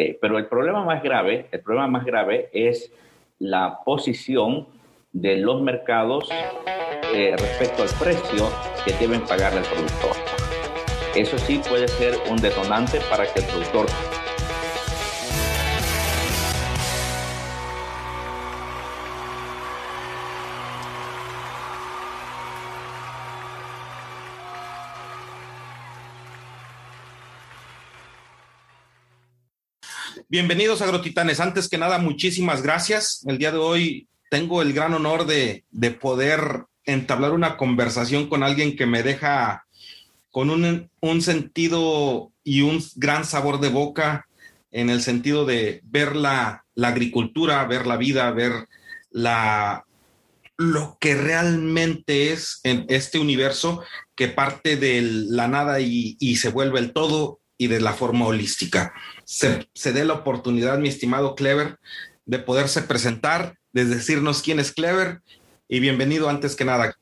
Eh, pero el problema más grave, el problema más grave es la posición de los mercados eh, respecto al precio que deben pagar el productor. Eso sí puede ser un detonante para que el productor Bienvenidos agrotitanes. Antes que nada, muchísimas gracias. El día de hoy tengo el gran honor de, de poder entablar una conversación con alguien que me deja con un, un, sentido y un gran sabor de boca en el sentido de ver la, la agricultura, ver la vida, ver la, lo que realmente es en este universo que parte de la nada y, y se vuelve el todo y de la forma holística se, dé la oportunidad, mi estimado Clever, de poderse presentar, de decirnos quién es Clever y bienvenido antes que nada.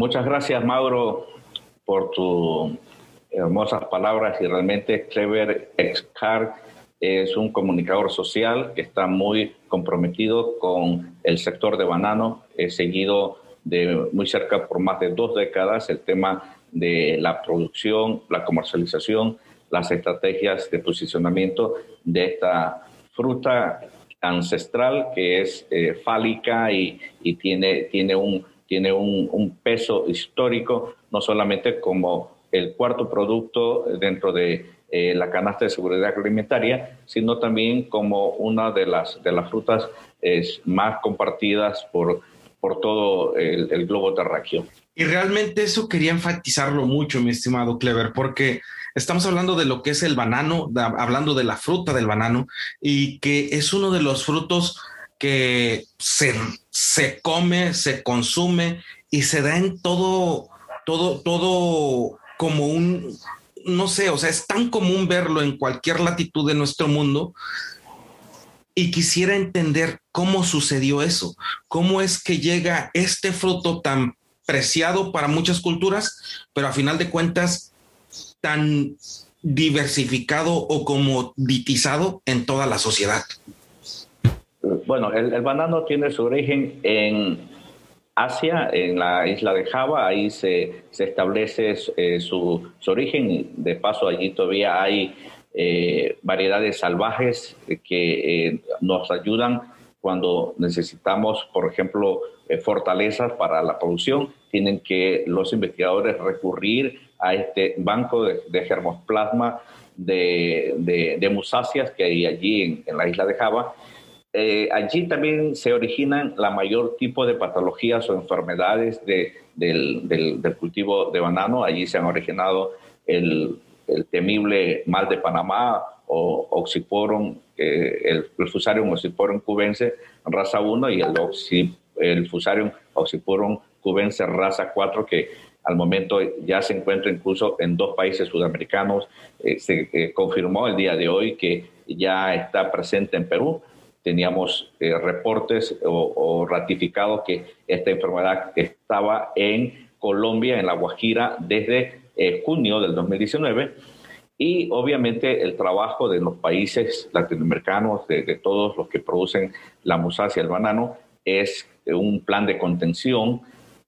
Muchas gracias, Mauro, por tus hermosas palabras y realmente Clever Excar es un comunicador social que está muy comprometido con el sector de banano. He seguido de muy cerca por más de dos décadas el tema de la producción, la comercialización, las estrategias de posicionamiento de esta fruta ancestral que es eh, fálica y, y tiene, tiene un tiene un, peso histórico, no solamente como el cuarto producto dentro de eh, la canasta de seguridad alimentaria, sino también como una de las, de las frutas más compartidas por, por todo el, globo terráqueo. Y realmente eso quería enfatizarlo mucho, mi estimado Clever, porque estamos hablando de lo que es el banano, hablando de la fruta del banano, y que es uno de los frutos que se, se come, se consume y se da en todo, todo, todo como un, no sé, o sea, es tan común verlo en cualquier latitud de nuestro mundo. Y quisiera entender cómo sucedió eso, cómo es que llega este fruto tan preciado para muchas culturas, pero a final de cuentas tan diversificado o comoditizado en toda la sociedad. Bueno, el, banano tiene su origen en Asia, en la isla de Java, ahí se, se establece eh, su, su, origen. De paso, allí todavía hay eh, variedades salvajes que eh, nos ayudan cuando necesitamos, por ejemplo, fortalezas para la producción. Tienen que los investigadores recurrir a este banco de, germoplasma de, de, musáceas que hay allí en la isla de Java eh, allí también se originan la mayor tipo de patologías o enfermedades de, del, cultivo de banano. Allí se han originado el, temible mal de Panamá o Oxyporum, eh, el, el, Fusarium Oxyporum cubense raza 1 y el, oxy, el Fusarium Oxyporum cubense raza 4 que al momento ya se encuentra incluso en dos países sudamericanos. Eh, se eh, confirmó el día de hoy que ya está presente en Perú teníamos eh, reportes o, o ratificado que esta enfermedad estaba en Colombia, en La Guajira, desde eh, junio del 2019. Y obviamente el trabajo de los países latinoamericanos, de, todos los que producen la musácea, el banano, es un plan de contención.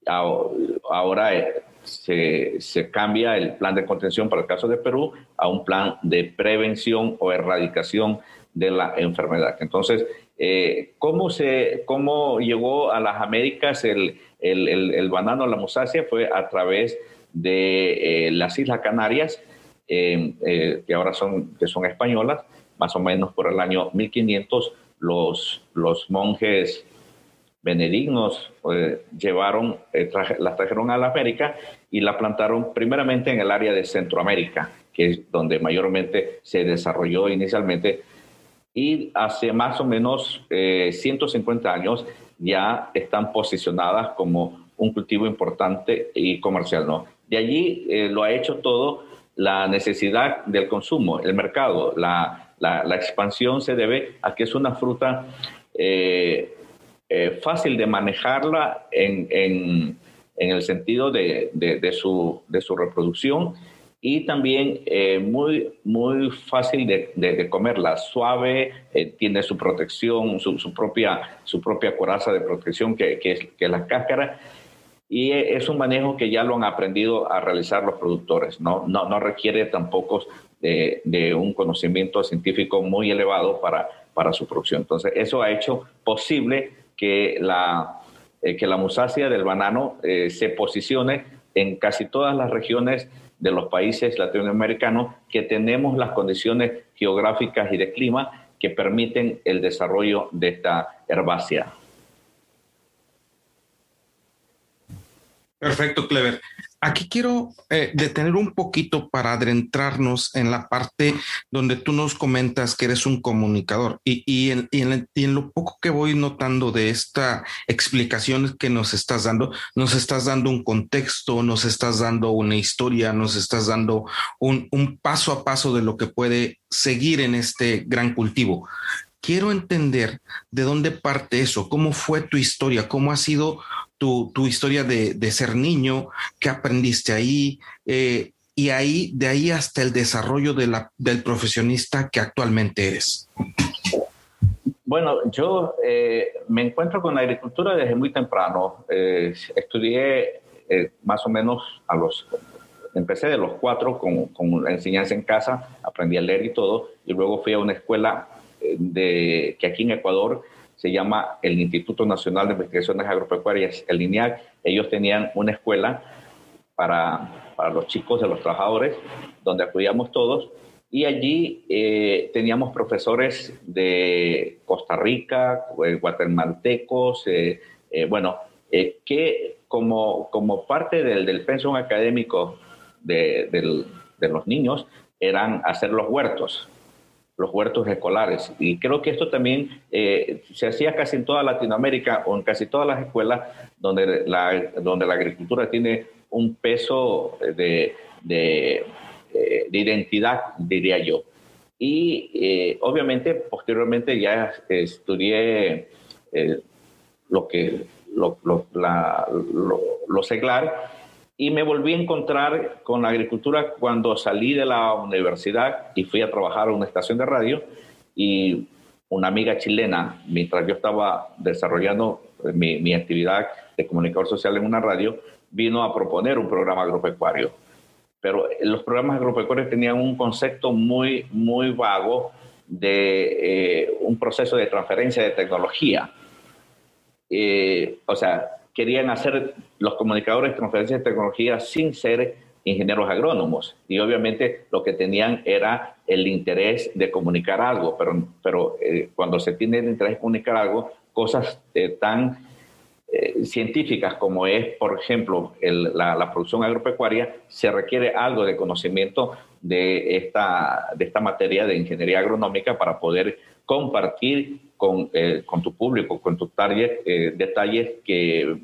Ahora eh, se, se, cambia el plan de contención para el caso de Perú a un plan de prevención o erradicación de la enfermedad. Entonces, eh, ¿cómo, se, ¿cómo llegó a las Américas el, el, el, banano, la musácea? Fue a través de eh, las Islas Canarias, eh, que ahora son, que son españolas, más o menos por el año 1500, los, los monjes benedicnos llevaron, las trajeron a la América y la plantaron primeramente en el área de Centroamérica, que es donde mayormente se desarrolló inicialmente y hace más o menos 150 eh, años ya están posicionadas como un cultivo importante y comercial. De allí eh, lo ha hecho todo la necesidad del consumo, el mercado, la, expansión se debe a que es una fruta eh, fácil de manejarla en, el sentido de su reproducción y también eh, muy, muy fácil de, de, comerla, suave, eh, tiene su protección, su, su, propia, su propia coraza de protección que, que, es, que la cáscara. Y es un manejo que ya lo han aprendido a realizar los productores, no, no, no requiere tampoco de, de, un conocimiento científico muy elevado para, para su producción. Entonces, eso ha hecho posible que la, eh, que la musácea del banano se posicione en casi todas las regiones de los países latinoamericanos que tenemos las condiciones geográficas y de clima que permiten el desarrollo de esta herbácea. Perfecto, Clever. Aquí quiero eh, detener un poquito para adentrarnos en la parte donde tú nos comentas que eres un comunicador y, en, lo poco que voy notando de esta explicación que nos estás dando, nos estás dando un contexto, nos estás dando una historia, nos estás dando un, un paso a paso de lo que puede seguir en este gran cultivo quiero entender de dónde parte eso, cómo fue tu historia, cómo ha sido tu, historia de, ser niño, qué aprendiste ahí, eh, y ahí, de ahí hasta el desarrollo del profesionista que actualmente eres. Bueno, yo eh, me encuentro con la agricultura desde muy temprano. Eh, estudié más o menos a los, empecé de los cuatro con, con, la enseñanza en casa, aprendí a leer y todo, y luego fui a una escuela de, que aquí en Ecuador se llama el Instituto Nacional de Investigaciones Agropecuarias, el INIAC. Ellos tenían una escuela para, para los chicos de los trabajadores, donde acudíamos todos, y allí eh, teníamos profesores de Costa Rica, eh, guatemaltecos, eh, bueno, que como, como parte del, del pensum académico de, de los niños eran hacer los huertos los huertos escolares. Y creo que esto también eh, se hacía casi en toda Latinoamérica o en casi todas las escuelas donde la, donde la agricultura tiene un peso de, de, eh, identidad, diría yo. Y eh, obviamente posteriormente ya estudié lo que lo, lo, la, lo seglar y me volví a encontrar con la agricultura cuando salí de la universidad y fui a trabajar a una estación de radio y una amiga chilena, mientras yo estaba desarrollando mi, mi actividad de comunicador social en una radio, vino a proponer un programa agropecuario. Pero los programas agropecuarios tenían un concepto muy, muy vago de eh, un proceso de transferencia de tecnología. Eh, o sea, querían hacer los comunicadores de transferencia de tecnología sin ser ingenieros agrónomos. Y obviamente lo que tenían era el interés de comunicar algo, pero, pero eh, cuando se tiene el interés de comunicar algo, cosas eh, tan eh, científicas como es, por ejemplo, la, producción agropecuaria, se requiere algo de conocimiento de esta, de esta materia de ingeniería agronómica para poder compartir con, con tu público, con tu target, detalles que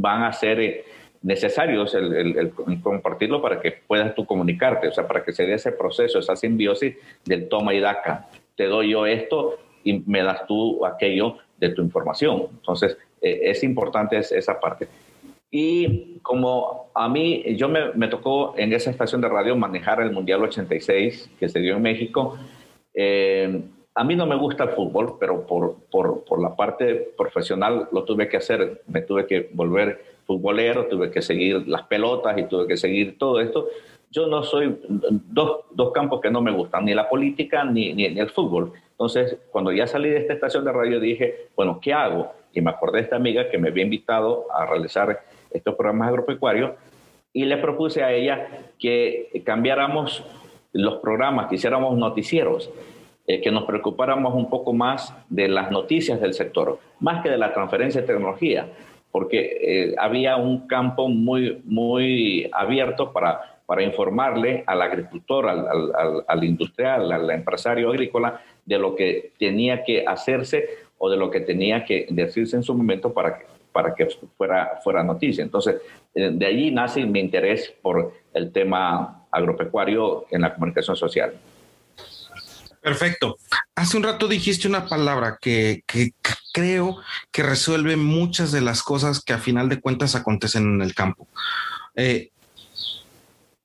van a ser eh, necesarios el, compartirlo para que puedas tú comunicarte, o sea, para que se dé ese proceso, esa simbiosis del toma y daca. Te doy yo esto y me das tú aquello de tu información. Entonces, es importante esa parte. Y como a mí, yo me, me, tocó en esa estación de radio manejar el Mundial 86 que se dio en México. Eh, a mí no me gusta el fútbol, pero por, por, por, la parte profesional lo tuve que hacer. Me tuve que volver futbolero, tuve que seguir las pelotas y tuve que seguir todo esto. Yo no soy dos, dos campos que no me gustan, ni la política ni, ni, el fútbol. Entonces, cuando ya salí de esta estación de radio, dije, bueno, ¿qué hago? Y me acordé de esta amiga que me había invitado a realizar estos programas agropecuarios y le propuse a ella que cambiáramos los programas, que hiciéramos noticieros eh, que nos preocupáramos un poco más de las noticias del sector, más que de la transferencia de tecnología, porque eh, había un campo muy, muy abierto para, para informarle al agricultor, al, al, al, industrial, al empresario agrícola de lo que tenía que hacerse o de lo que tenía que decirse en su momento para que, para que fuera, fuera noticia. Entonces, eh, de allí nace mi interés por el tema agropecuario en la comunicación social. Perfecto. Hace un rato dijiste una palabra que, creo que resuelve muchas de las cosas que a final de cuentas acontecen en el campo. Eh,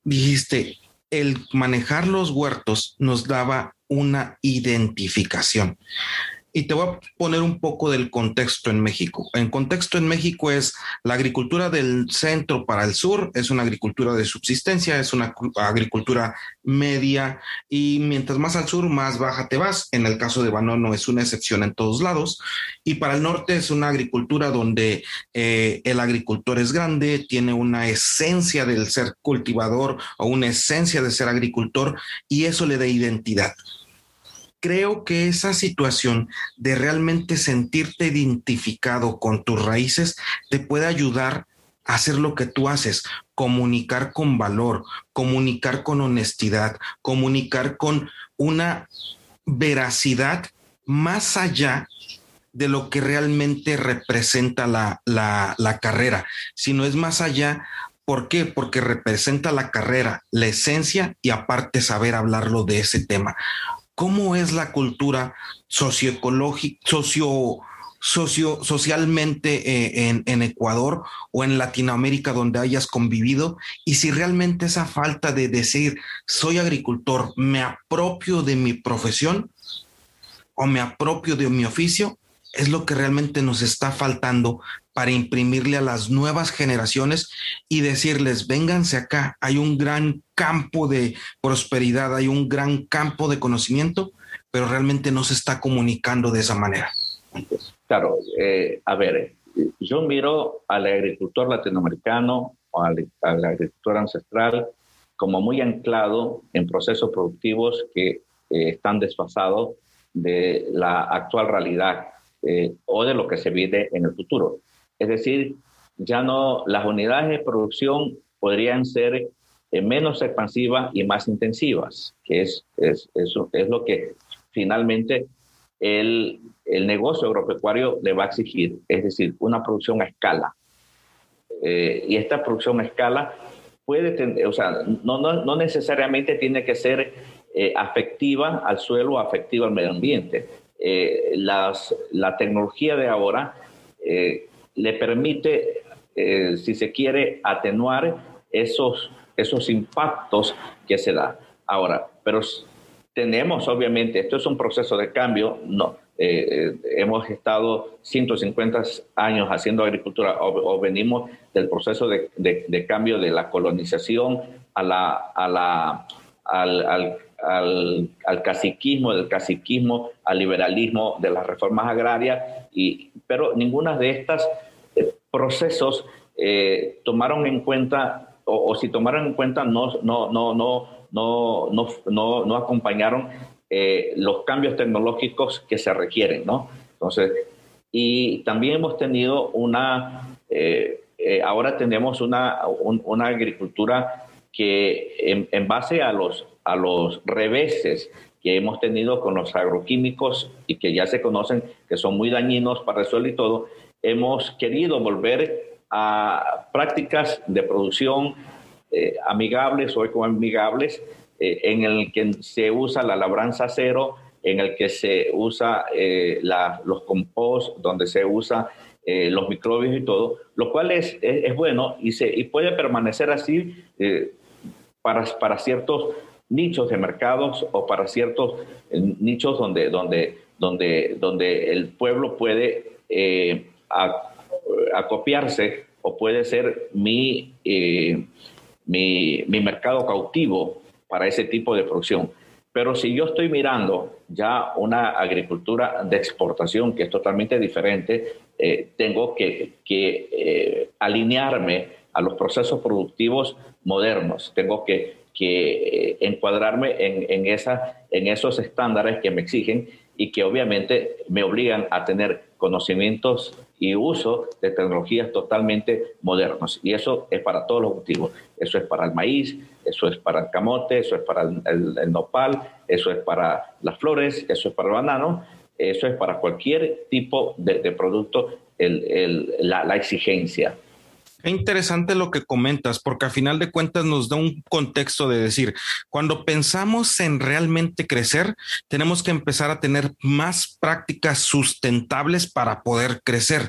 dijiste, el manejar los huertos nos daba una identificación. Y te voy a poner un poco del contexto en México. En contexto en México es la agricultura del centro para el sur, es una agricultura de subsistencia, es una agricultura media y mientras más al sur, más baja te vas. En el caso de Banano es una excepción en todos lados. Y para el norte es una agricultura donde eh, el agricultor es grande, tiene una esencia del ser cultivador o una esencia de ser agricultor y eso le da identidad creo que esa situación de realmente sentirte identificado con tus raíces te puede ayudar a hacer lo que tú haces, comunicar con valor, comunicar con honestidad, comunicar con una veracidad más allá de lo que realmente representa la, la, la carrera, sino es más allá ¿Por qué? Porque representa la carrera, la esencia y aparte saber hablarlo de ese tema. ¿Cómo es la cultura socioecológica, socio, socio, socialmente eh, en, Ecuador o en Latinoamérica donde hayas convivido? Y si realmente esa falta de decir, soy agricultor, me apropio de mi profesión o me apropio de mi oficio, es lo que realmente nos está faltando para imprimirle a las nuevas generaciones y decirles, vénganse acá, hay un gran campo de prosperidad, hay un gran campo de conocimiento, pero realmente no se está comunicando de esa manera. Claro, eh, a ver, yo miro al agricultor latinoamericano o al, agricultor ancestral como muy anclado en procesos productivos que eh, están desfasados de la actual realidad eh, o de lo que se vive en el futuro. Es decir, ya no, las unidades de producción podrían ser eh, menos expansivas y más intensivas, que es, es, lo que finalmente el, el, negocio agropecuario le va a exigir, es decir, una producción a escala. Eh, y esta producción a escala puede tener, o sea, no, no, no necesariamente tiene que ser eh, afectiva al suelo afectiva al medio ambiente. las, la tecnología de ahora le permite, eh, si se quiere, atenuar esos, esos impactos que se da. Ahora, pero tenemos, obviamente, esto es un proceso de cambio, no, eh, eh, hemos estado 150 años haciendo agricultura o, venimos del proceso de, de, cambio de la colonización a la, a la, al, al, al, caciquismo, del caciquismo al liberalismo, de las reformas agrarias, y, pero ninguna de estas procesos eh, tomaron en cuenta, o, si tomaron en cuenta, no, no, no, no, no, no, no, acompañaron eh, los cambios tecnológicos que se requieren, ¿no? Entonces, y también hemos tenido una, eh, ahora tenemos una, una agricultura que en, en, base a los, a los reveses que hemos tenido con los agroquímicos y que ya se conocen que son muy dañinos para el suelo y todo, hemos querido volver a prácticas de producción eh, amigables o ecoamigables eh, en el que se usa la labranza cero, en el que se usa eh, los compost, donde se usa los microbios y todo, lo cual es, es, bueno y, se, y puede permanecer así para, para ciertos nichos de mercados o para ciertos nichos donde, donde, donde, donde el pueblo puede a, copiarse o puede ser mi, eh, mi, mi, mercado cautivo para ese tipo de producción. Pero si yo estoy mirando ya una agricultura de exportación que es totalmente diferente, eh, tengo que, eh, alinearme a los procesos productivos modernos. Tengo que, que encuadrarme en, en, en esos estándares que me exigen y que obviamente me obligan a tener conocimientos y uso de tecnologías totalmente modernos. Y eso es para todos los cultivos. Eso es para el maíz, eso es para el camote, eso es para el, nopal, eso es para las flores, eso es para el banano, eso es para cualquier tipo de, producto, la exigencia. Es interesante lo que comentas, porque a final de cuentas nos da un contexto de decir, cuando pensamos en realmente crecer, tenemos que empezar a tener más prácticas sustentables para poder crecer.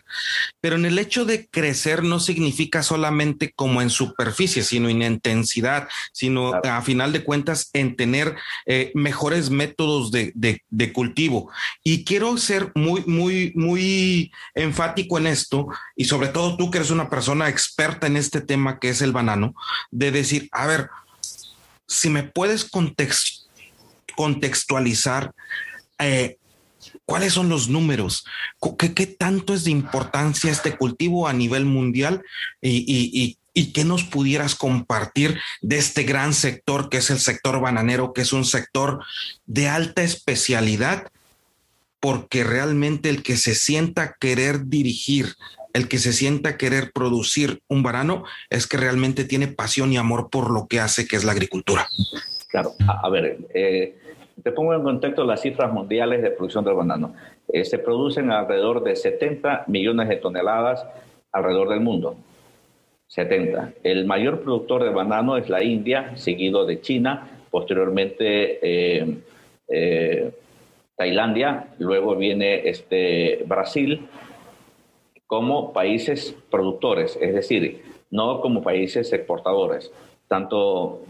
Pero en el hecho de crecer no significa solamente como en superficie, sino en intensidad, sino a final de cuentas en tener eh, mejores métodos de, de cultivo. Y quiero ser muy, muy, muy enfático en esto, y sobre todo tú que eres una persona experta en este tema que es el banano, de decir, a ver, si me puedes contextualizar eh, cuáles son los números, ¿Qué, ¿Qué, tanto es de importancia este cultivo a nivel mundial y, y, y qué nos pudieras compartir de este gran sector que es el sector bananero, que es un sector de alta especialidad, porque realmente el que se sienta querer dirigir el que se sienta querer producir un banano es que realmente tiene pasión y amor por lo que hace, que es la agricultura. Claro, a, ver, eh, te pongo en contexto las cifras mundiales de producción del banano. Eh, se producen alrededor de 70 millones de toneladas alrededor del mundo. 70. El mayor productor de banano es la India, seguido de China, posteriormente eh, Tailandia, luego viene este, Brasil, como países productores, es decir, no como países exportadores. Tanto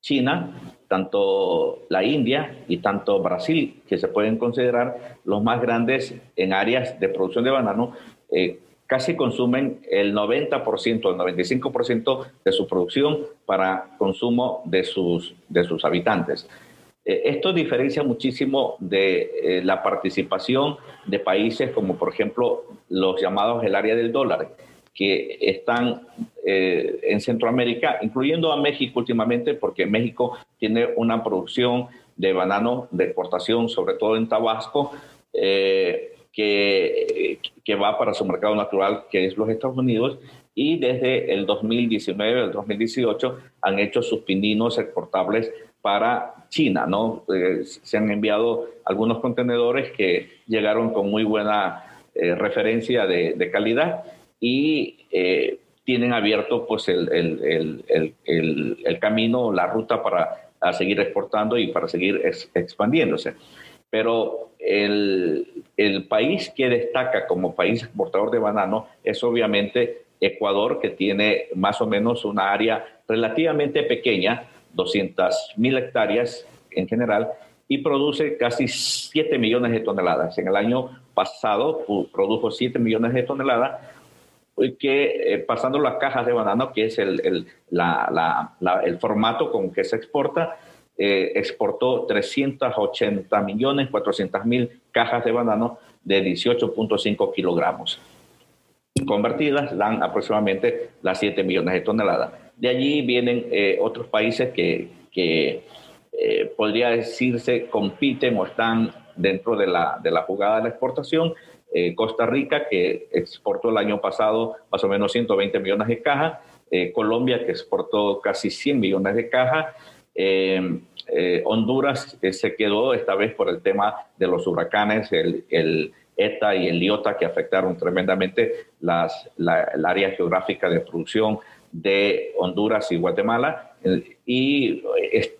China, tanto la India y tanto Brasil, que se pueden considerar los más grandes en áreas de producción de banano, eh, casi consumen el 90%, el 95% de su producción para consumo de sus, de sus habitantes. Eh, esto diferencia muchísimo de eh, la participación de países como por ejemplo los llamados el área del dólar, que están eh, en Centroamérica, incluyendo a México últimamente, porque México tiene una producción de banano de exportación, sobre todo en Tabasco, que, que va para su mercado natural, que es los Estados Unidos, y desde el 2019, el 2018, han hecho sus pininos exportables para China, ¿no? Eh, se han enviado algunos contenedores que llegaron con muy buena eh, referencia de, calidad y eh, tienen abierto pues el, el, camino, la ruta para seguir exportando y para seguir expandiéndose. Pero el, país que destaca como país exportador de banano es obviamente Ecuador, que tiene más o menos una área relativamente pequeña, 200 mil hectáreas en general y produce casi 7 millones de toneladas. En el año pasado produjo 7 millones de toneladas que eh, pasando las cajas de banano, que es el, el, la, el formato con que se exporta, eh, exportó 380 millones 400 mil cajas de banano de 18.5 kilogramos. Convertidas dan aproximadamente las 7 millones de toneladas. De allí vienen eh, otros países que, eh, podría decirse compiten o están dentro de la, de la jugada de la exportación. Eh, Costa Rica, que exportó el año pasado más o menos 120 millones de cajas. Colombia, que exportó casi 100 millones de cajas. Honduras se quedó esta vez por el tema de los huracanes, el, el ETA y el IOTA, que afectaron tremendamente las, la, el área geográfica de producción de Honduras y Guatemala y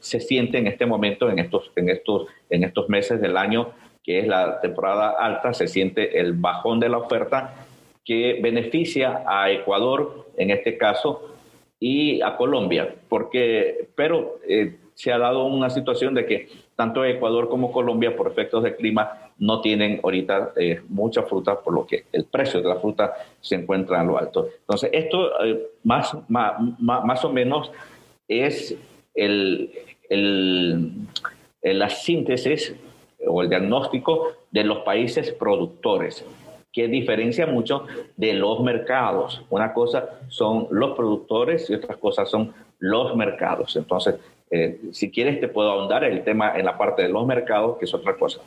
se siente en este momento, en estos, en, estos, en estos meses del año, que es la temporada alta, se siente el bajón de la oferta que beneficia a Ecuador en este caso y a Colombia, porque, pero eh, se ha dado una situación de que tanto Ecuador como Colombia, por efectos de clima, no tienen ahorita eh, mucha fruta, por lo que el precio de la fruta se encuentra en lo alto. Entonces, esto eh, más, más, más, o menos es el, el, la síntesis o el diagnóstico de los países productores, que diferencia mucho de los mercados. Una cosa son los productores y otras cosas son los mercados. Entonces, eh, si quieres te puedo ahondar el tema en la parte de los mercados, que es otra cosa.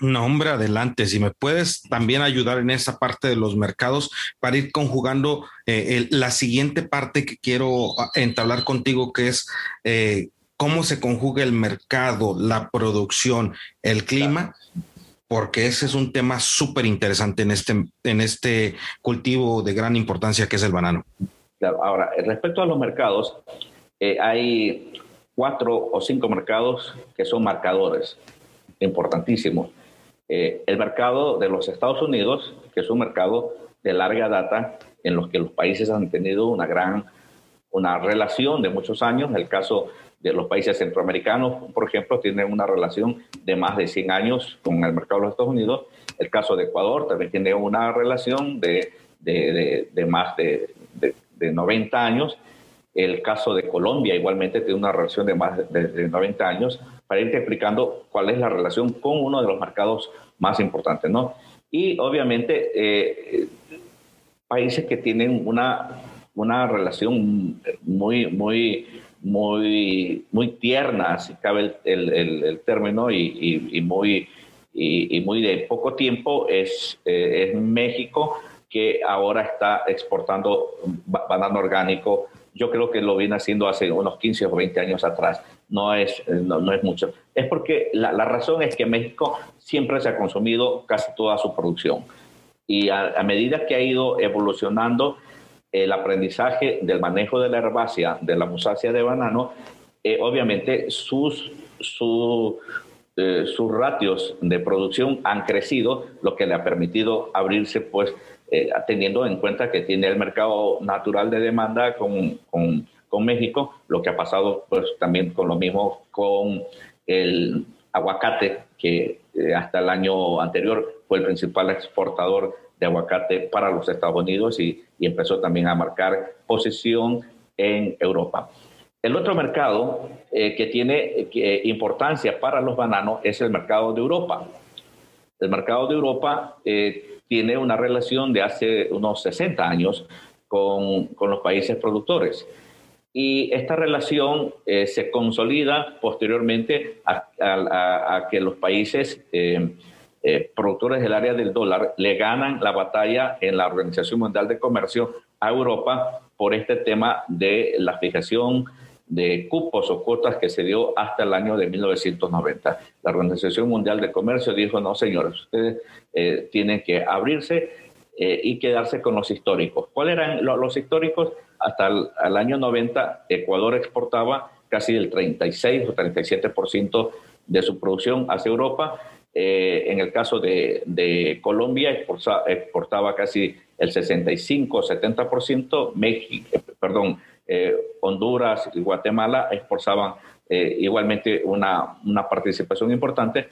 No, hombre, adelante. Si me puedes también ayudar en esa parte de los mercados para ir conjugando eh, la siguiente parte que quiero ah, entablar contigo, que es eh, cómo se conjuga el mercado, la producción, el clima, porque ese es un tema súper interesante en este, en este cultivo de gran importancia que es el banano. Ahora, respecto a los mercados, eh, hay cuatro o cinco mercados que son marcadores importantísimos eh, el mercado de los Estados Unidos, que es un mercado de larga data en los que los países han tenido una gran una relación de muchos años. El caso de los países centroamericanos, por ejemplo, tienen una relación de más de 100 años con el mercado de los Estados Unidos. El caso de Ecuador también tiene una relación de, de, de, más de, de, 90 años. El caso de Colombia igualmente tiene una relación de más de, 90 años para irte explicando cuál es la relación con uno de los mercados más importantes, ¿no? Y obviamente eh, países que tienen una, una relación muy, muy, muy, muy tierna, si cabe el, el, término, y, y, muy, y, muy de poco tiempo, es, eh, es México, que ahora está exportando banano orgánico yo creo que lo viene haciendo hace unos 15 o 20 años atrás. No es, no, es mucho. Es porque la, razón es que México siempre se ha consumido casi toda su producción. Y a, medida que ha ido evolucionando el aprendizaje del manejo de la herbácea, de la musácea de banano, eh, obviamente sus, eh, sus ratios de producción han crecido, lo que le ha permitido abrirse pues eh, teniendo en cuenta que tiene el mercado natural de demanda con, con, México, lo que ha pasado pues también con lo mismo con el aguacate, que eh, hasta el año anterior fue el principal exportador de aguacate para los Estados Unidos y, y empezó también a marcar posición en Europa. El otro mercado eh, que tiene importancia para los bananos es el mercado de Europa. El mercado de Europa tiene una relación de hace unos 60 años con, con los países productores. Y esta relación eh, se consolida posteriormente a, que los países eh, eh, productores del área del dólar le ganan la batalla en la Organización Mundial de Comercio a Europa por este tema de la fijación de cupos o cuotas que se dio hasta el año de 1990. La Organización Mundial de Comercio dijo, no señores, ustedes eh, tienen que abrirse eh, y quedarse con los históricos. ¿Cuáles eran los, históricos? Hasta el año 90 Ecuador exportaba casi el 36 o 37% de su producción hacia Europa. Eh, en el caso de, de Colombia exportaba casi el 65 o 70%, México, perdón, eh, Honduras y Guatemala exportaban eh, igualmente una, una, participación importante,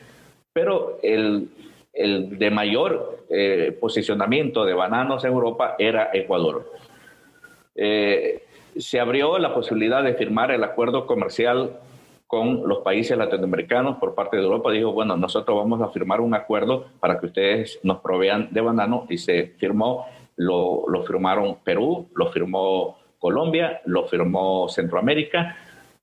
pero el, el de mayor eh, posicionamiento de bananos en Europa era Ecuador. se abrió la posibilidad de firmar el acuerdo comercial con los países latinoamericanos por parte de Europa. Dijo, bueno, nosotros vamos a firmar un acuerdo para que ustedes nos provean de banano y se firmó, lo, lo firmaron Perú, lo firmó Colombia, lo firmó Centroamérica,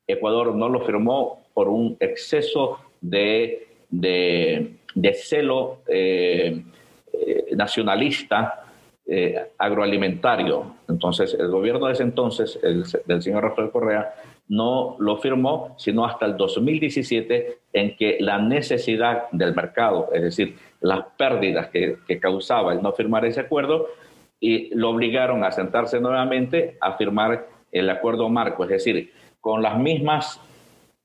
Ecuador no lo firmó por un exceso de, de, celo eh, eh, nacionalista eh, agroalimentario. Entonces, el gobierno de ese entonces, el, del señor Rafael Correa, no lo firmó, sino hasta el 2017, en que la necesidad del mercado, es decir, las pérdidas que, que causaba el no firmar ese acuerdo, y lo obligaron a sentarse nuevamente a firmar el acuerdo marco, es decir, con las mismas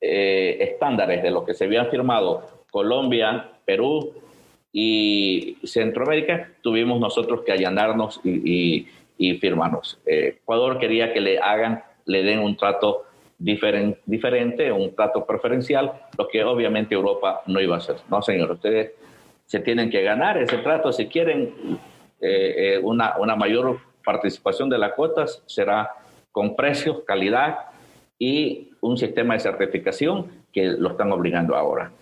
eh, estándares de lo que se habían firmado Colombia, Perú y Centroamérica, tuvimos nosotros que allanarnos y, firmarnos. Eh, Ecuador quería que le hagan, le den un trato diferente, un trato preferencial, lo que obviamente Europa no iba a hacer. No, señor, ustedes se tienen que ganar ese trato si quieren eh, una, una mayor participación de las cuotas será con precios, calidad y un sistema de certificación que lo están obligando ahora.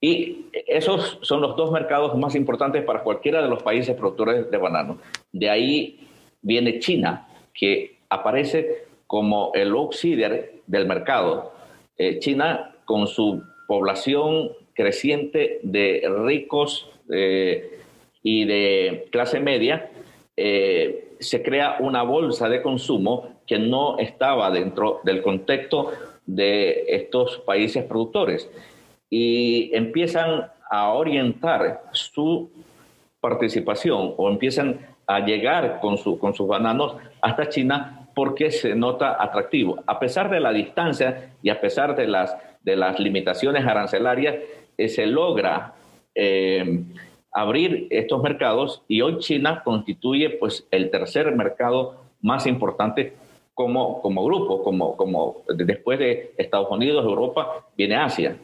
Y esos son los dos mercados más importantes para cualquiera de los países productores de banano. De ahí viene China, que aparece como el outsider del mercado. Eh, China, con su población creciente de ricos eh, y de clase media, eh, se crea una bolsa de consumo que no estaba dentro del contexto de estos países productores y empiezan a orientar su participación o empiezan a llegar con, su, con sus bananos hasta China porque se nota atractivo. A pesar de la distancia y a pesar de las, de las limitaciones arancelarias, eh, se logra eh, abrir estos mercados y hoy China constituye pues, el tercer mercado más importante como, como grupo, como, como después de Estados Unidos, Europa, viene Asia.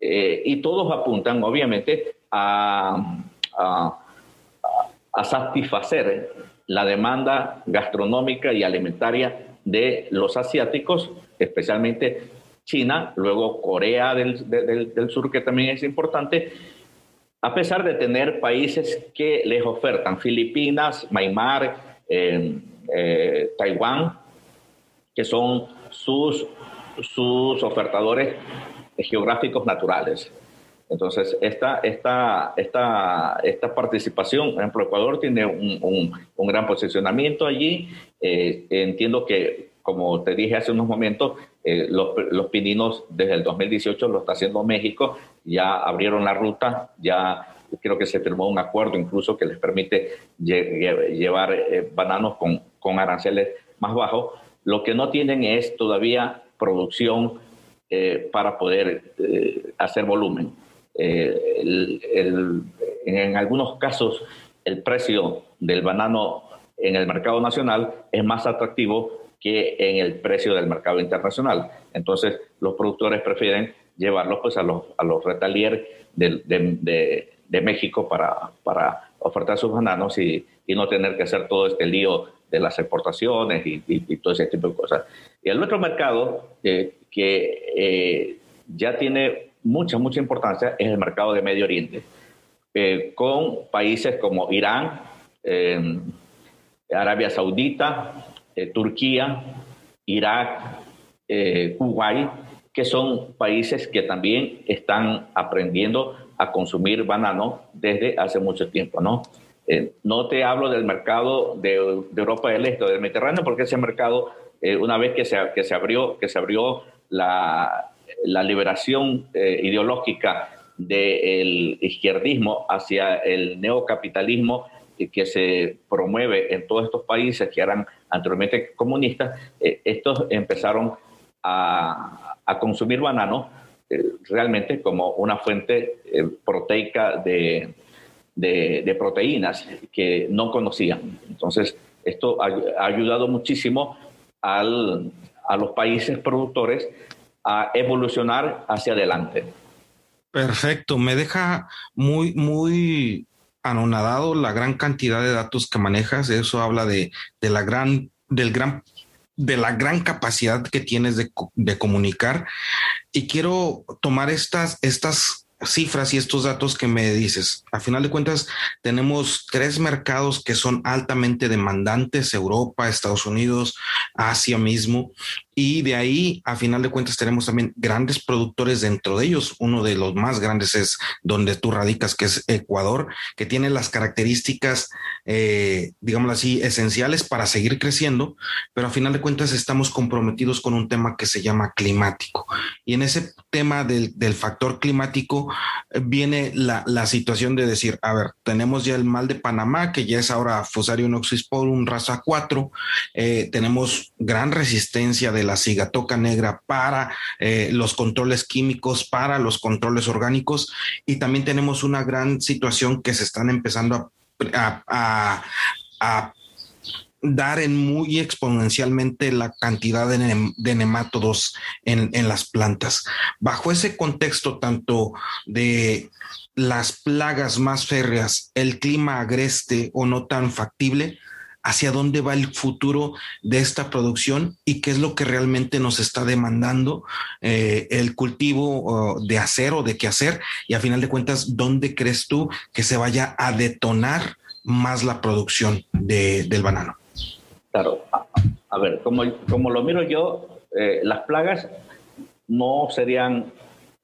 Eh, y todos apuntan, obviamente, a, a, satisfacer la demanda gastronómica y alimentaria de los asiáticos, especialmente China, luego Corea del, del, Sur, que también es importante, a pesar de tener países que les ofertan, Filipinas, Myanmar, eh, eh, Taiwán, que son sus, sus ofertadores geográficos naturales. Entonces, esta, esta, esta, esta participación, por ejemplo, Ecuador tiene un, un, gran posicionamiento allí. Eh, entiendo que, como te dije hace unos momentos, eh, los, los, pininos desde el 2018 lo está haciendo México, ya abrieron la ruta, ya creo que se firmó un acuerdo incluso que les permite llevar eh, bananos con, con aranceles más bajos. Lo que no tienen es todavía producción eh, para poder hacer volumen. En algunos casos, el precio del banano en el mercado nacional es más atractivo que en el precio del mercado internacional. Entonces, los productores prefieren llevarlos pues, a los, a los retalier de, de, México para, para ofertar sus bananos y, y no tener que hacer todo este lío de las exportaciones y, todo ese tipo de cosas. Y el otro mercado eh, que eh, ya tiene mucha, mucha importancia es el mercado de Medio Oriente, eh, con países como Irán, Arabia Saudita, Turquía, Irak, Kuwait, que son países que también están aprendiendo a consumir banano desde hace mucho tiempo, ¿no? Eh, no te hablo del mercado de, Europa del Este o del Mediterráneo, porque ese mercado, eh, una vez que se, que se abrió, que se abrió la, la liberación eh, ideológica del izquierdismo hacia el neocapitalismo que se promueve en todos estos países que eran anteriormente comunistas, estos empezaron a, consumir banano realmente como una fuente proteica de, proteínas que no conocían. Entonces, esto ha, ayudado muchísimo a los países productores a evolucionar hacia adelante. Perfecto, me deja muy, muy anonadado la gran cantidad de datos que manejas. Eso habla de, de la gran, del gran, de la gran capacidad que tienes de, de comunicar. Y quiero tomar estas, estas cifras y estos datos que me dices. A final de cuentas, tenemos tres mercados que son altamente demandantes, Europa, Estados Unidos, Asia mismo, y de ahí, a final de cuentas, tenemos también grandes productores dentro de ellos. Uno de los más grandes es donde tú radicas, que es Ecuador, que tiene las características, eh, digamos así, esenciales para seguir creciendo, pero a final de cuentas estamos comprometidos con un tema que se llama climático. Y en ese tema del, del factor climático eh, viene la, la, situación de decir, a ver, tenemos ya el mal de Panamá, que ya es ahora Fusarium un raza 4, eh, tenemos gran resistencia de la cigatoca negra para eh, los controles químicos, para los controles orgánicos y también tenemos una gran situación que se están empezando a, dar en muy exponencialmente la cantidad de, nematodos en, en, las plantas. Bajo ese contexto tanto de las plagas más férreas, el clima agreste o no tan factible, hacia dónde va el futuro de esta producción y qué es lo que realmente nos está demandando eh, el cultivo de hacer o de qué hacer y a final de cuentas, ¿dónde crees tú que se vaya a detonar más la producción del banano? Claro, a, ver, como, como, lo miro yo, eh, las plagas no serían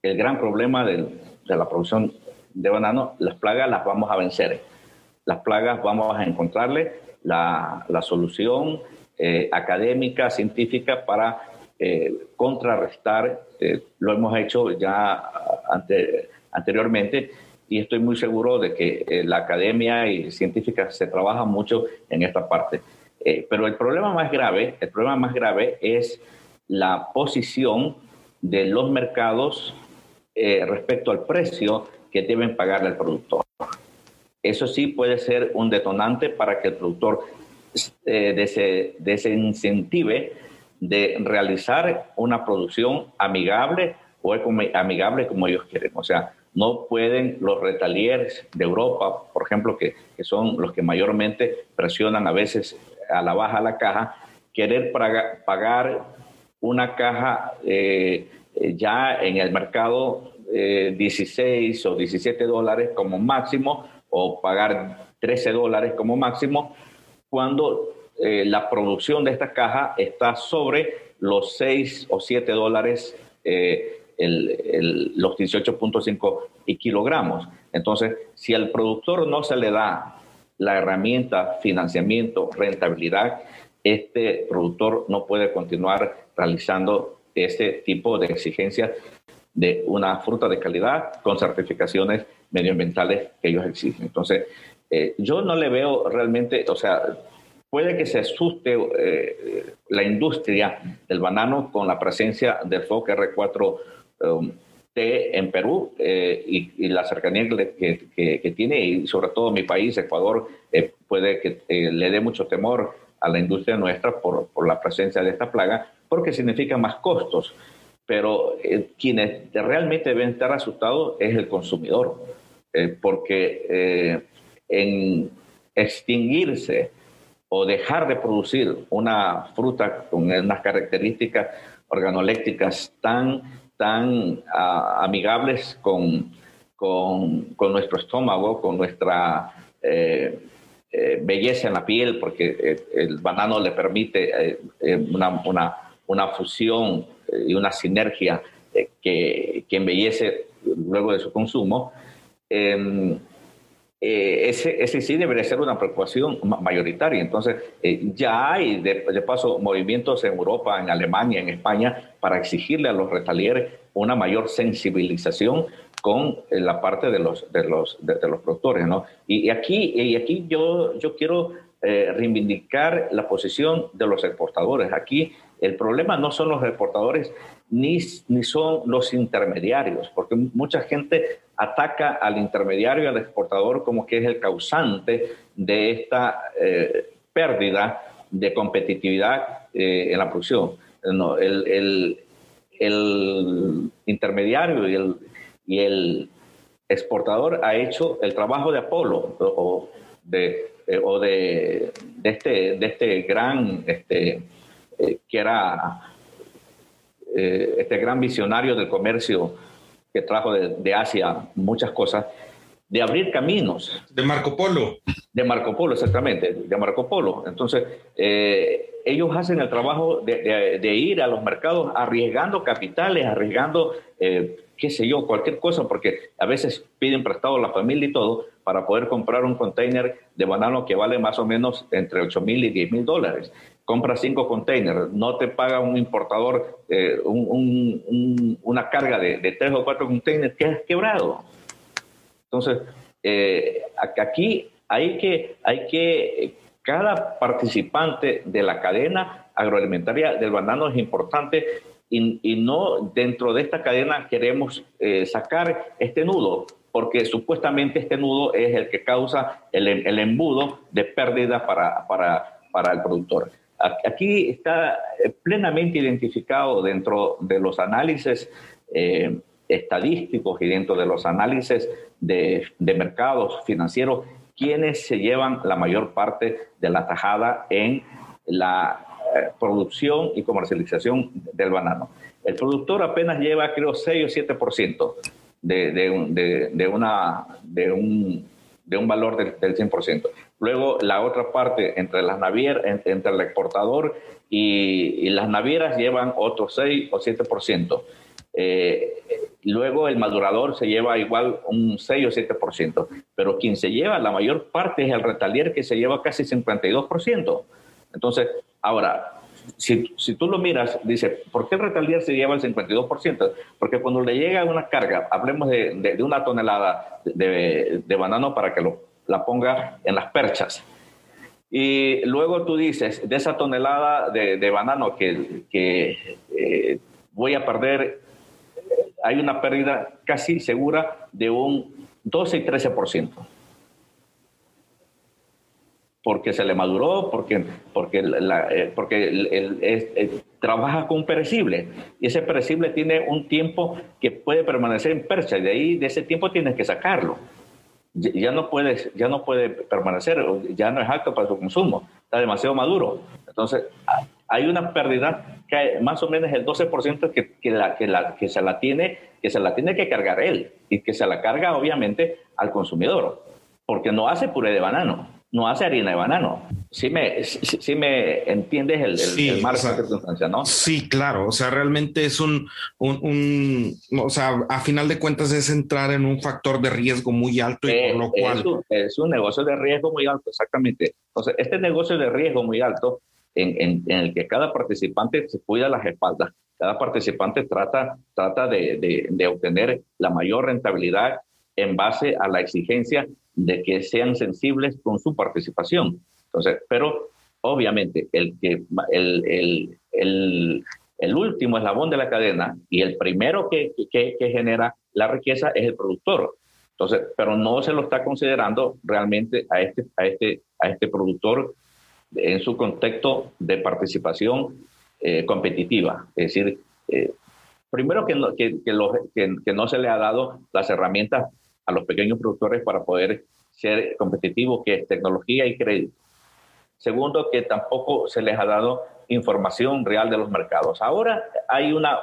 el gran problema del, de la producción de banano, las plagas las vamos a vencer. Las plagas vamos a encontrarle la, solución eh, académica, científica para eh, contrarrestar. Eh, lo hemos hecho ya anteriormente y estoy muy seguro de que la academia y científica se trabaja mucho en esta parte. pero el problema más grave, el problema más grave es la posición de los mercados respecto al precio que deben pagarle al productor. Eso sí puede ser un detonante para que el productor eh, desincentive de realizar una producción amigable o amigable como ellos quieren. O sea, no pueden los retaliers de Europa, por ejemplo, que, son los que mayormente presionan a veces a la baja la caja, querer pagar una caja eh, ya en el mercado 16 eh, o 17 dólares como máximo o pagar 13 dólares como máximo cuando eh, la producción de esta caja está sobre los 6 o 7 dólares eh, los 18.5 kilogramos. Entonces, si al productor no se le da la herramienta financiamiento, rentabilidad, este productor no puede continuar realizando este tipo de exigencias de una fruta de calidad con certificaciones medioambientales que ellos exigen. Entonces, eh, yo no le veo realmente, o sea, puede que se asuste eh, la industria del banano con la presencia del FOC R4T um, en Perú eh, y, la cercanía que, tiene y sobre todo mi país, Ecuador, puede que le dé mucho temor a la industria nuestra por, por la presencia de esta plaga porque significa más costos pero eh, quienes realmente deben estar asustados es el consumidor, eh, porque eh, en extinguirse o dejar de producir una fruta con unas características organoléctricas tan, tan amigables con, con, con, nuestro estómago, con nuestra belleza en la piel, porque el banano le permite una, una, una fusión y una sinergia eh, que, que, embellece luego de su consumo, em, eh, ese, sí debería ser una preocupación mayoritaria. Entonces, eh, ya hay de, paso movimientos en Europa, en Alemania, en España, para exigirle a los retalieres una mayor sensibilización con la parte de los, de los, de, los productores. ¿no? Y, aquí, y aquí yo, yo quiero reivindicar la posición de los exportadores. Aquí el problema no son los exportadores ni, ni son los intermediarios, porque mucha gente ataca al intermediario y al exportador como que es el causante de esta eh, pérdida de competitividad eh, en la producción. el, intermediario y el, y el exportador ha hecho el trabajo de Apolo o de, eh, o de, de, este, de este gran este, eh, que era eh, este gran visionario del comercio que trajo de, Asia muchas cosas, de abrir caminos. De Marco Polo. De Marco Polo, exactamente, de Marco Polo. Entonces, eh, ellos hacen el trabajo de, ir a los mercados arriesgando capitales, arriesgando, qué sé yo, cualquier cosa, porque a veces piden prestado a la familia y todo para poder comprar un container de banano que vale más o menos entre 8 mil y 10 mil dólares compra cinco containers, no te paga un importador eh, una carga de, tres o cuatro containers, que has quebrado. Entonces, eh, aquí hay que, hay que, cada participante de la cadena agroalimentaria del banano es importante y, no dentro de esta cadena queremos eh, sacar este nudo, porque supuestamente este nudo es el que causa el, el embudo de pérdida para, para, para el productor. Aquí está eh, plenamente identificado dentro de los análisis eh, estadísticos y dentro de los análisis de, mercados financieros quienes se llevan la mayor parte de la tajada en la eh, producción y comercialización del banano. El productor apenas lleva, creo, 6 o 7% de, de, de, una, de, un, de un valor del, del 100%. Luego la otra parte entre las navieras, entre el exportador y, las navieras llevan otro 6 o 7%. Eh, Luego el madurador se lleva igual un 6 o 7%, pero quien se lleva la mayor parte es el retalier que se lleva casi 52%. Entonces, ahora, si, si, tú lo miras, dice, ¿por qué el retalier se lleva el 52%? Porque cuando le llega una carga, hablemos de, una tonelada de, banano para que lo, la ponga en las perchas. Y luego tú dices, de esa tonelada de, banano que, que eh, voy a perder hay una pérdida casi segura de un 12 y 13%. Porque se le maduró, porque, porque, eh, porque el, trabaja con un perecible. Y ese perecible tiene un tiempo que puede permanecer en percha. Y de ahí, de ese tiempo, tienes que sacarlo. Ya no, puede, ya no puede permanecer, ya no es apto para su consumo. Está demasiado maduro. Entonces, hay una pérdida que más o menos el 12% que, que, la, que, la, que, se la tiene, que se la tiene que cargar él y que se la carga obviamente al consumidor, porque no hace puré de banano, no hace harina de banano. Sí me, sí, me entiendes el, el, marco de circunstancia, ¿no? Sí, claro, o sea, realmente es un, un, un, o sea, a final de cuentas es entrar en un factor de riesgo muy alto y por lo cual... Es un, es un negocio de riesgo muy alto, exactamente. Entonces, este negocio de riesgo muy alto en, el que cada participante se cuida las espaldas, cada participante trata, trata de, de, obtener la mayor rentabilidad en base a la exigencia de que sean sensibles con su participación. Entonces, pero obviamente el que el, el, el, el último eslabón de la cadena y el primero que, que, que, genera la riqueza es el productor. Entonces, pero no se lo está considerando realmente a este, a este, a este productor en su contexto de participación eh, competitiva. Es decir, eh, primero que no, que, que, no se le ha dado las herramientas a los pequeños productores para poder ser competitivos, que es tecnología y crédito. Segundo, que tampoco se les ha dado información real de los mercados. Ahora hay una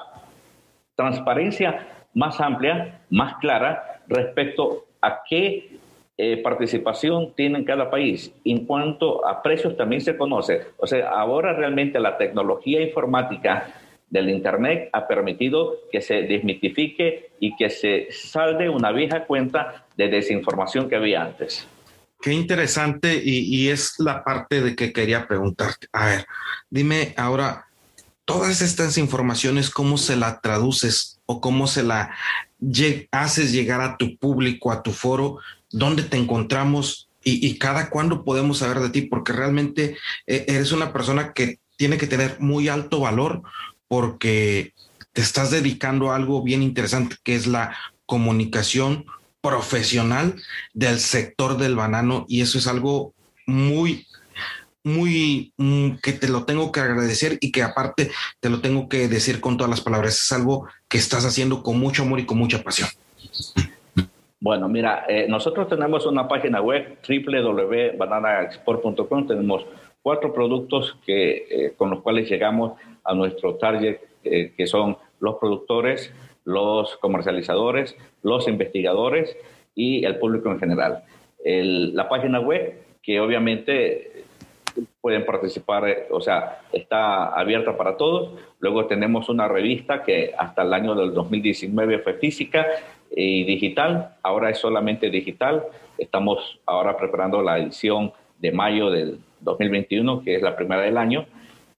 transparencia más amplia, más clara respecto a qué eh, participación tiene en cada país. En cuanto a precios también se conoce. O sea, ahora realmente la tecnología informática del Internet ha permitido que se desmitifique y que se salde una vieja cuenta de desinformación que había antes. Qué interesante y, es la parte de que quería preguntarte. A ver, dime ahora, todas estas informaciones, ¿cómo se la traduces o cómo se la haces llegar a tu público, a tu foro dónde te encontramos y, cada cuándo podemos saber de ti, porque realmente eh, eres una persona que tiene que tener muy alto valor porque te estás dedicando a algo bien interesante que es la comunicación profesional del sector del banano y eso es algo muy muy mm, que te lo tengo que agradecer y que aparte te lo tengo que decir con todas las palabras. Es algo que estás haciendo con mucho amor y con mucha pasión. Bueno, mira, eh, nosotros tenemos una página web www.bananaexport.com. Tenemos cuatro productos que, eh, con los cuales llegamos a nuestro target, eh, que son los productores, los comercializadores, los investigadores y el público en general. la página web, que obviamente pueden participar, o sea, está abierta para todos. Luego tenemos una revista que hasta el año del 2019 fue física y digital, ahora es solamente digital. Estamos ahora preparando la edición de mayo del 2021, que es la primera del año.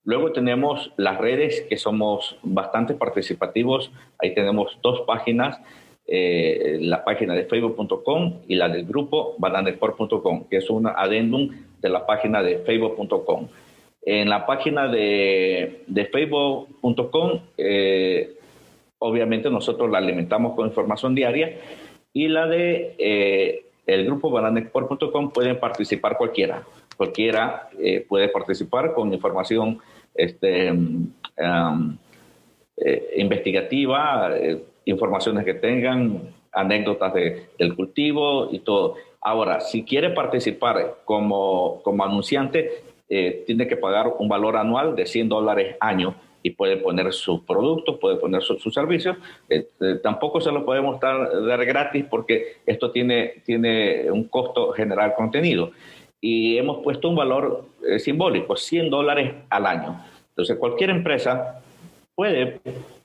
Luego tenemos las redes, que somos bastante participativos. Ahí tenemos dos páginas, eh, la página de facebook.com y la del grupo bananesport.com, que es un adendum de la página de facebook.com. En la página de, de facebook.com eh, obviamente nosotros la alimentamos con información diaria y la de eh, el grupo bananexport.com pueden participar cualquiera. Cualquiera puede participar con información este, um, eh, investigativa, informaciones que tengan, anécdotas del cultivo y todo. Ahora, si quiere participar como, como anunciante, tiene que pagar un valor anual de 100 dólares año y puede poner sus productos, puede poner sus servicios. Este, tampoco se lo podemos dar, gratis porque esto tiene, tiene un costo general contenido. Y hemos puesto un valor eh, simbólico, 100 dólares al año. Entonces, cualquier empresa puede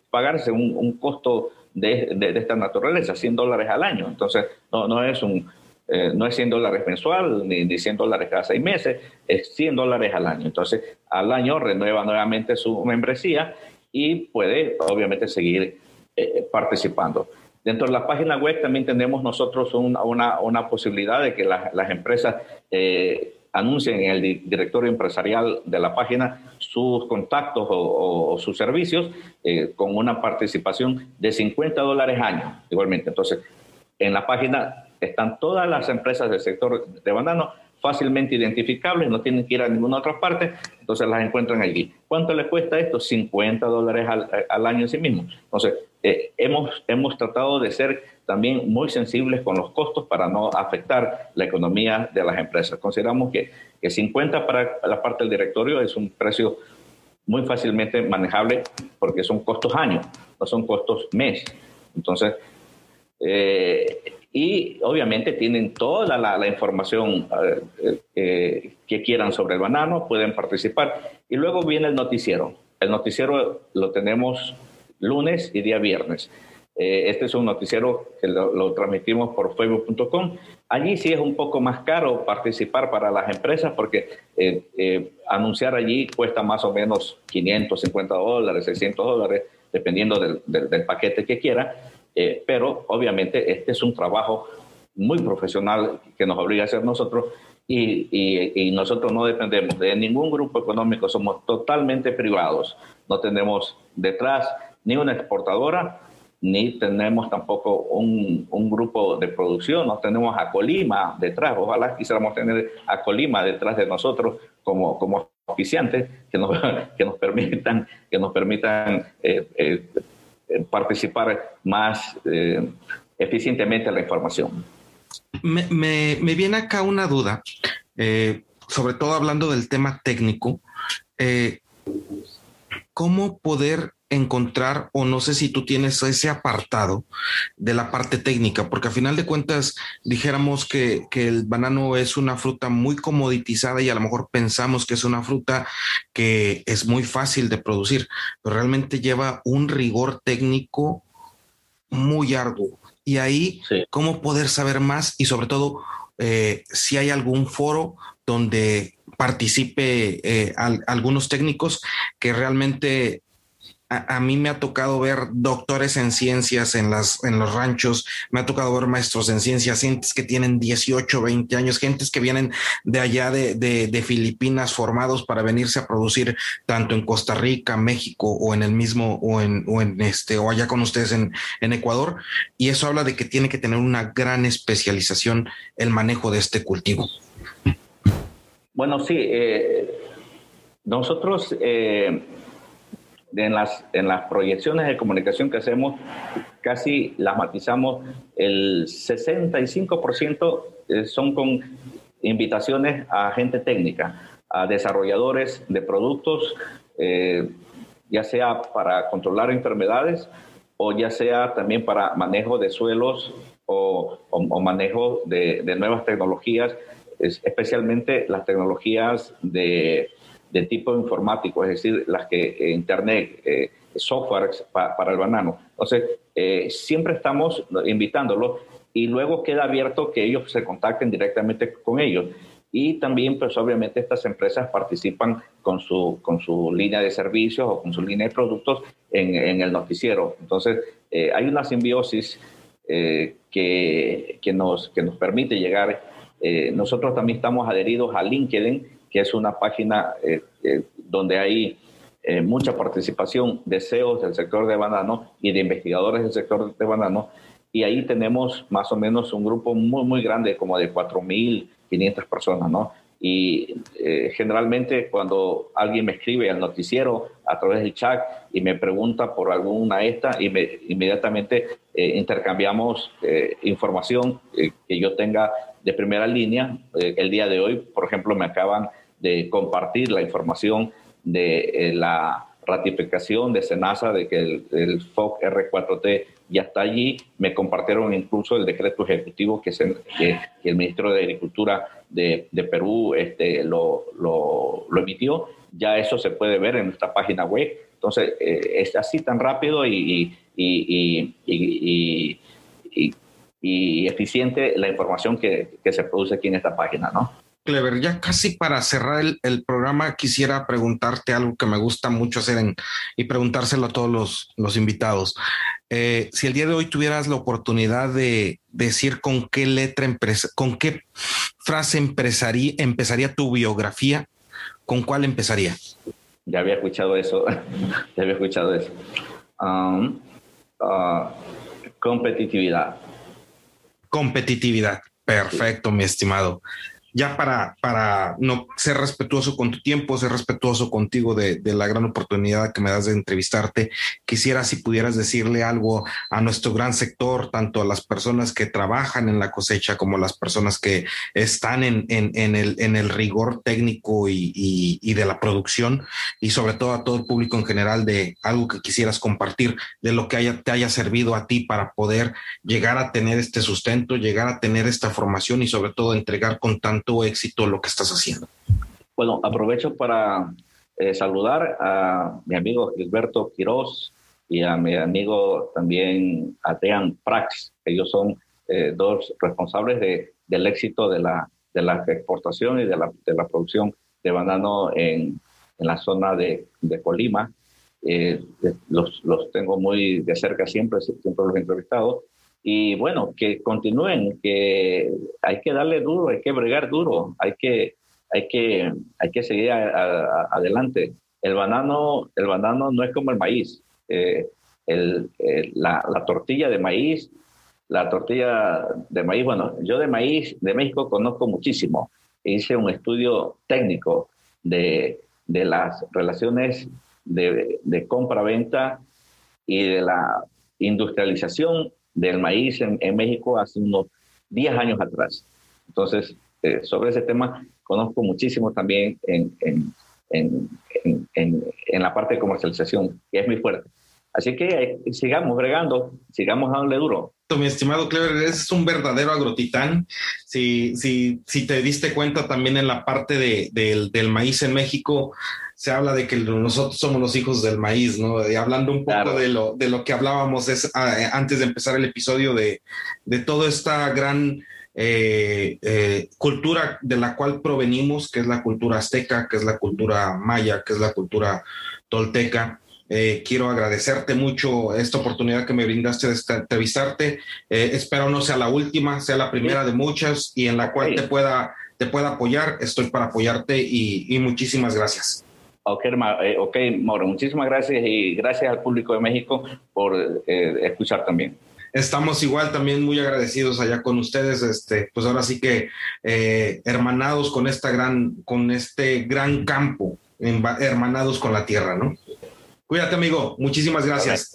pagarse un, costo de, esta naturaleza, 100 dólares al año. Entonces, no, no es un... Eh, no es 100 dólares mensual ni, ni 100 dólares cada seis meses, es 100 dólares al año. Entonces, al año renueva nuevamente su membresía y puede, obviamente, seguir eh, participando. Dentro de la página web también tenemos nosotros una, posibilidad de que las empresas eh, anuncien en el directorio empresarial de la página sus contactos o, sus servicios eh, con una participación de 50 dólares año, igualmente. Entonces, en la página están todas las empresas del sector de banano fácilmente identificables, no tienen que ir a ninguna otra parte, entonces las encuentran allí. ¿Cuánto le cuesta esto? 50 dólares al, año en sí mismo. Entonces, eh, hemos, hemos tratado de ser también muy sensibles con los costos para no afectar la economía de las empresas. Consideramos que, que 50 para la parte del directorio es un precio muy fácilmente manejable porque son costos año, no son costos mes. Entonces, eh, y obviamente tienen toda la, información eh, eh, que quieran sobre el banano, pueden participar. Y luego viene el noticiero. El noticiero lo tenemos lunes y día viernes. Eh, este es un noticiero que lo, transmitimos por facebook.com. Allí sí es un poco más caro participar para las empresas porque anunciar allí cuesta más o menos 550 dólares, 600 dólares, dependiendo del, del paquete que quiera. Eh, pero obviamente este es un trabajo muy profesional que nos obliga a hacer nosotros y, nosotros no dependemos de ningún grupo económico, somos totalmente privados, no tenemos detrás ni una exportadora, ni tenemos tampoco un, un, grupo de producción, no tenemos a Colima detrás, ojalá quisiéramos tener a Colima detrás de nosotros como, como oficiantes que nos, que nos permitan, que nos permitan eh, eh, participar más eh, eficientemente en la información. Me, viene acá una duda, eh, sobre todo hablando del tema técnico. ¿Cómo poder encontrar, o no sé si tú tienes ese apartado de la parte técnica, porque a final de cuentas dijéramos que, el banano es una fruta muy comoditizada y a lo mejor pensamos que es una fruta que es muy fácil de producir, pero realmente lleva un rigor técnico muy arduo. Y ahí, ¿cómo poder saber más? Y sobre todo, eh, si hay algún foro donde participe eh, algunos técnicos que realmente a, mí me ha tocado ver doctores en ciencias en, las, en los ranchos, me ha tocado ver maestros en ciencias, gentes que tienen 18, 20 años, gentes que vienen de allá de, de, Filipinas formados para venirse a producir tanto en Costa Rica, México o en el mismo o en, o en este o allá con ustedes en, en Ecuador. Y eso habla de que tiene que tener una gran especialización el manejo de este cultivo. Bueno, sí, eh, nosotros eh, en las, en las proyecciones de comunicación que hacemos, casi las matizamos, el 65% eh, son con invitaciones a gente técnica, a desarrolladores de productos, eh, ya sea para controlar enfermedades o ya sea también para manejo de suelos o, manejo de nuevas tecnologías, especialmente las tecnologías de de tipo informático, es decir, las que eh, Internet, eh, software para el banano. Entonces, eh, siempre estamos invitándolos y luego queda abierto que ellos se contacten directamente con ellos. Y también, pues obviamente, estas empresas participan con su, con su línea de servicios o con su línea de productos en, el noticiero. Entonces, hay una simbiosis que, que, nos, que nos permite llegar. nosotros también estamos adheridos a LinkedIn que es una página eh, eh, donde hay eh, mucha participación de CEOs del sector de banano y de investigadores del sector de banano. Y ahí tenemos más o menos un grupo muy, muy grande, como de 4.500 personas, ¿no? Y generalmente cuando alguien me escribe al noticiero a través del chat y me pregunta por alguna esta, y me, inmediatamente intercambiamos información que yo tenga de primera línea. El día de hoy, por ejemplo, me acaban de compartir la información de eh, la ratificación de SENASA de que el, FOC R4T ya está allí. Me compartieron incluso el decreto ejecutivo que, el ministro de Agricultura de, Perú este, lo, lo, emitió. Ya eso se puede ver en nuestra página web. Entonces, eh, es así tan rápido y, y, y, y eficiente la información que, que, se produce aquí en esta página, ¿no? Clever, ya casi para cerrar el, programa, quisiera preguntarte algo que me gusta mucho hacer y preguntárselo a todos los, los invitados. Eh, si el día de hoy tuvieras la oportunidad de decir con qué letra, empresa, con qué frase empezaría, empezaría tu biografía, ¿con cuál empezaría? Ya había escuchado eso, ya había escuchado eso. Um, uh, competitividad. Competitividad. Perfecto, mi estimado ya para, para no ser respetuoso con tu tiempo, ser respetuoso contigo de, la gran oportunidad que me das de entrevistarte, quisiera si pudieras decirle algo a nuestro gran sector, tanto a las personas que trabajan en la cosecha como a las personas que están en, el, en el rigor técnico y, de la producción y sobre todo a todo el público en general de algo que quisieras compartir, de lo que haya, te haya servido a ti para poder llegar a tener este sustento, llegar a tener esta formación y sobre todo entregar con tanto tu éxito lo que estás haciendo? Bueno, aprovecho para eh, saludar a mi amigo Gilberto Quiroz y a mi amigo también Adrián Prax. Ellos son eh, dos responsables de, del éxito de la, de la exportación y de la, de la producción de banano en, en la zona de, de Colima. Eh, los, los, tengo muy de cerca siempre, siempre los he entrevistado y bueno, que continúen, que hay que darle duro, hay que bregar duro, hay que, hay que, hay que seguir adelante. El banano, el banano no es como el maíz. Eh, el, la, la, tortilla de maíz, la tortilla de maíz, bueno, yo de maíz de México conozco muchísimo. Hice un estudio técnico de, de las relaciones de, de compra-venta y de la industrialización del maíz en, México hace unos 10 años atrás. Entonces, eh, sobre ese tema conozco muchísimo también en, en, en, en, la parte de comercialización, que es muy fuerte. Así que eh, sigamos bregando, sigamos dándole duro. Mi estimado Clever, es un verdadero agrotitán. Si, si, si te diste cuenta también en la parte de, del, del maíz en México, se habla de que nosotros somos los hijos del maíz, ¿no? Y hablando un poco de, lo, de lo que hablábamos es, ah, eh, antes de empezar el episodio de, de toda esta gran eh, eh, cultura de la cual provenimos, que es la cultura azteca, que es la cultura maya, que es la cultura tolteca. Quiero agradecerte mucho esta oportunidad que me brindaste de entrevistarte. espero no sea la última, sea la primera de muchas y en la cual te pueda, te pueda apoyar. Estoy para apoyarte y muchísimas gracias. Eh, ok, Mauro, muchísimas gracias y gracias al público de México por eh, escuchar también. Estamos igual también muy agradecidos allá con ustedes, este, pues ahora sí que eh, hermanados con esta gran, con este gran campo, hermanados con la tierra, ¿no? Cuídate, amigo. Muchísimas gracias.